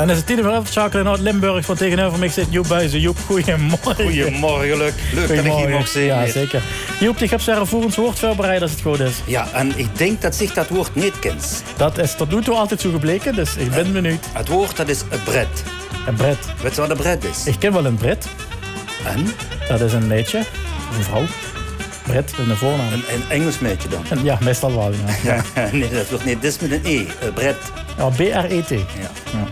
En is het tien voor schakelen uit Limburg van tegenover mij zit Joep Buizen. Joep, goedemorgen. Goedemorgen, leuk. Leuk dat ik hier nog zit. Ja, zeker. Joep, ik heb ze een woord voorbereid als het goed is. Ja, en ik denk dat zich dat woord niet kent. Dat is tot nu toe altijd zo gebleken, dus ik ben benieuwd. Het woord dat is een bret. Een bret. Weet je wat een bret is? Ik ken wel een bret. En? Dat is een meisje, een vrouw. Bret een voornaam. Een, een Engels meisje dan? ja, meestal wel. Ja. nee, dat wordt niet. Dit is met een E. Uh, Bret. Ja, B-R-E-T. Ja. ja.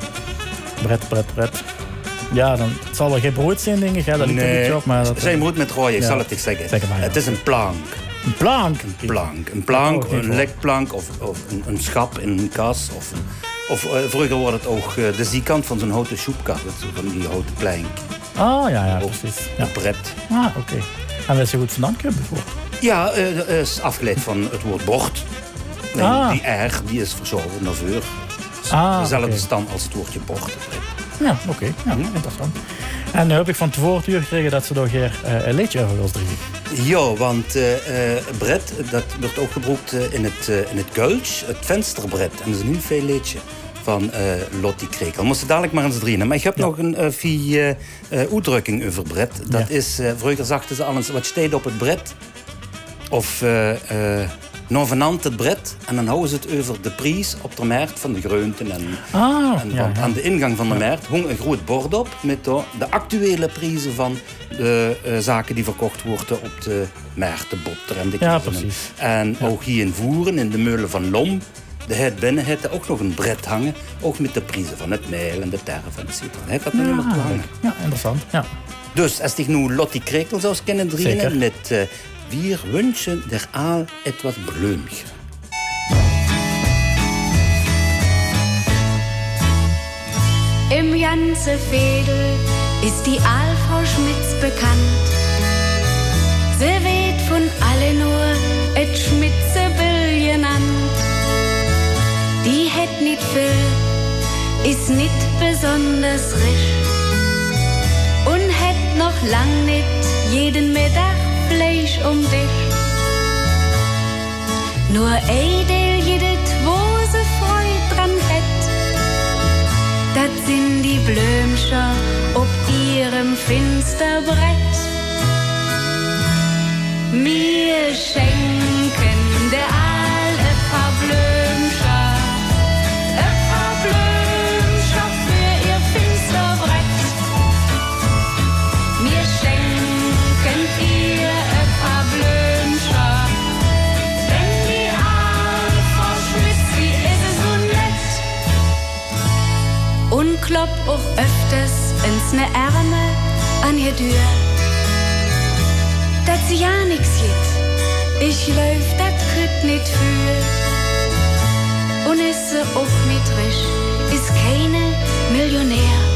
Bret, Bret, Bret. Ja, dan het zal wel geen brood zijn, denk ik. Hè? Dat nee, op, maar dat... zijn brood met rooien, ik zal het eens zeggen. zeg maar, Het is een plank. Een plank? Een plank. Een plank, oh, een lekplank of, of een, een, schap in een kas. Of, of uh, vroeger wordt het ook uh, de ziekant van zo'n houten soepkast. Van die houten plank. Ah, ja, ja, precies. Ja. Een bret. Ah, oké. Okay. En waar is je goed vandaan kunnen voor? Ja, uh, is afgeleid van het woord bord. Ah. Die R die is verzorgd naar vuur. Ah, Dezelfde okay. stam als het woordje bord. Ja, oké. Okay. Ja, mm. interessant. En nu heb ik van tevoren uur gekregen dat ze nog hier uh, een liedje over wil drinken. Ja, want uh, uh, bret, dat wordt ook gebruikt in het, in het Gulch, het vensterbret. En dat is nu veel liedje van Lottie Krekel. Moest dadelijk maar eens drieën. Maar ik heb ja. nog een vier uitdrukking over bret. Dat ja. is, vroeger zachten ze al eens, wat steed op het bret? Of Novenant het bret. En dan houden ze het over de prijs op de markt van de groenten. En, ah, en ja, ja. aan de ingang van de markt hong een groot bord op met de, de actuele prijzen van de uh, zaken die verkocht worden op de markt, de botter en de ja, precies. En ook hier in Voeren, in de meulen van Lom, de het binnen heeft ook nog een bret hangen. Ook met de prijzen van het meel en de terf en de citron. Hij gaat er ja, toe hangen. Ja, interessant. Ja. Dus als ik nu Lottie Krekel zou kennen drieën met... Uh, wir wünschen der Aal etwas Blümchen. Im ganze Fädel ist die Aalfrau Schmitz bekannt. Sie weht von alle nur et Schmitzebill genannt. Die het nicht viel, ist nicht besonders risch und het noch lang nicht jeden Um dich. Nur Edel jedet, wo se Freude dran het. Dat sind die Blümscher ob ihrem Finsterbrett. Mir schenken Klopp auch öfters ins ne Ärme an ihr Tür. Dat sie ja nix geht, ich läuf dat kütt nit für. Und ist sie auch nit risch, ist keine Millionär.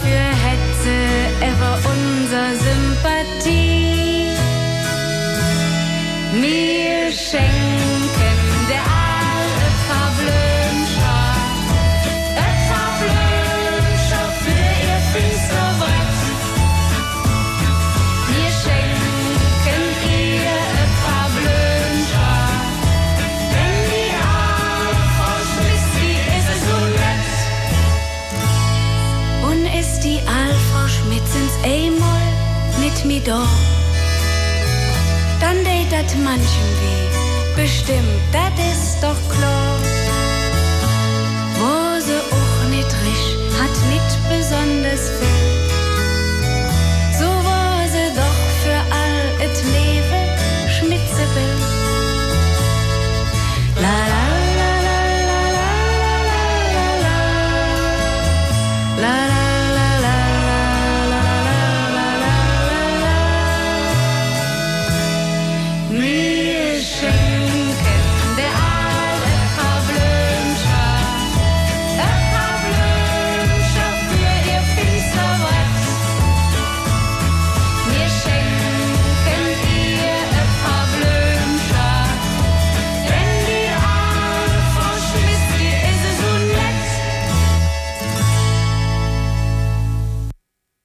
für Hetze, ever unser Sympathie. Mir schenkt da? dann dat manchen weh. Bestimmt, dat ist doch klar.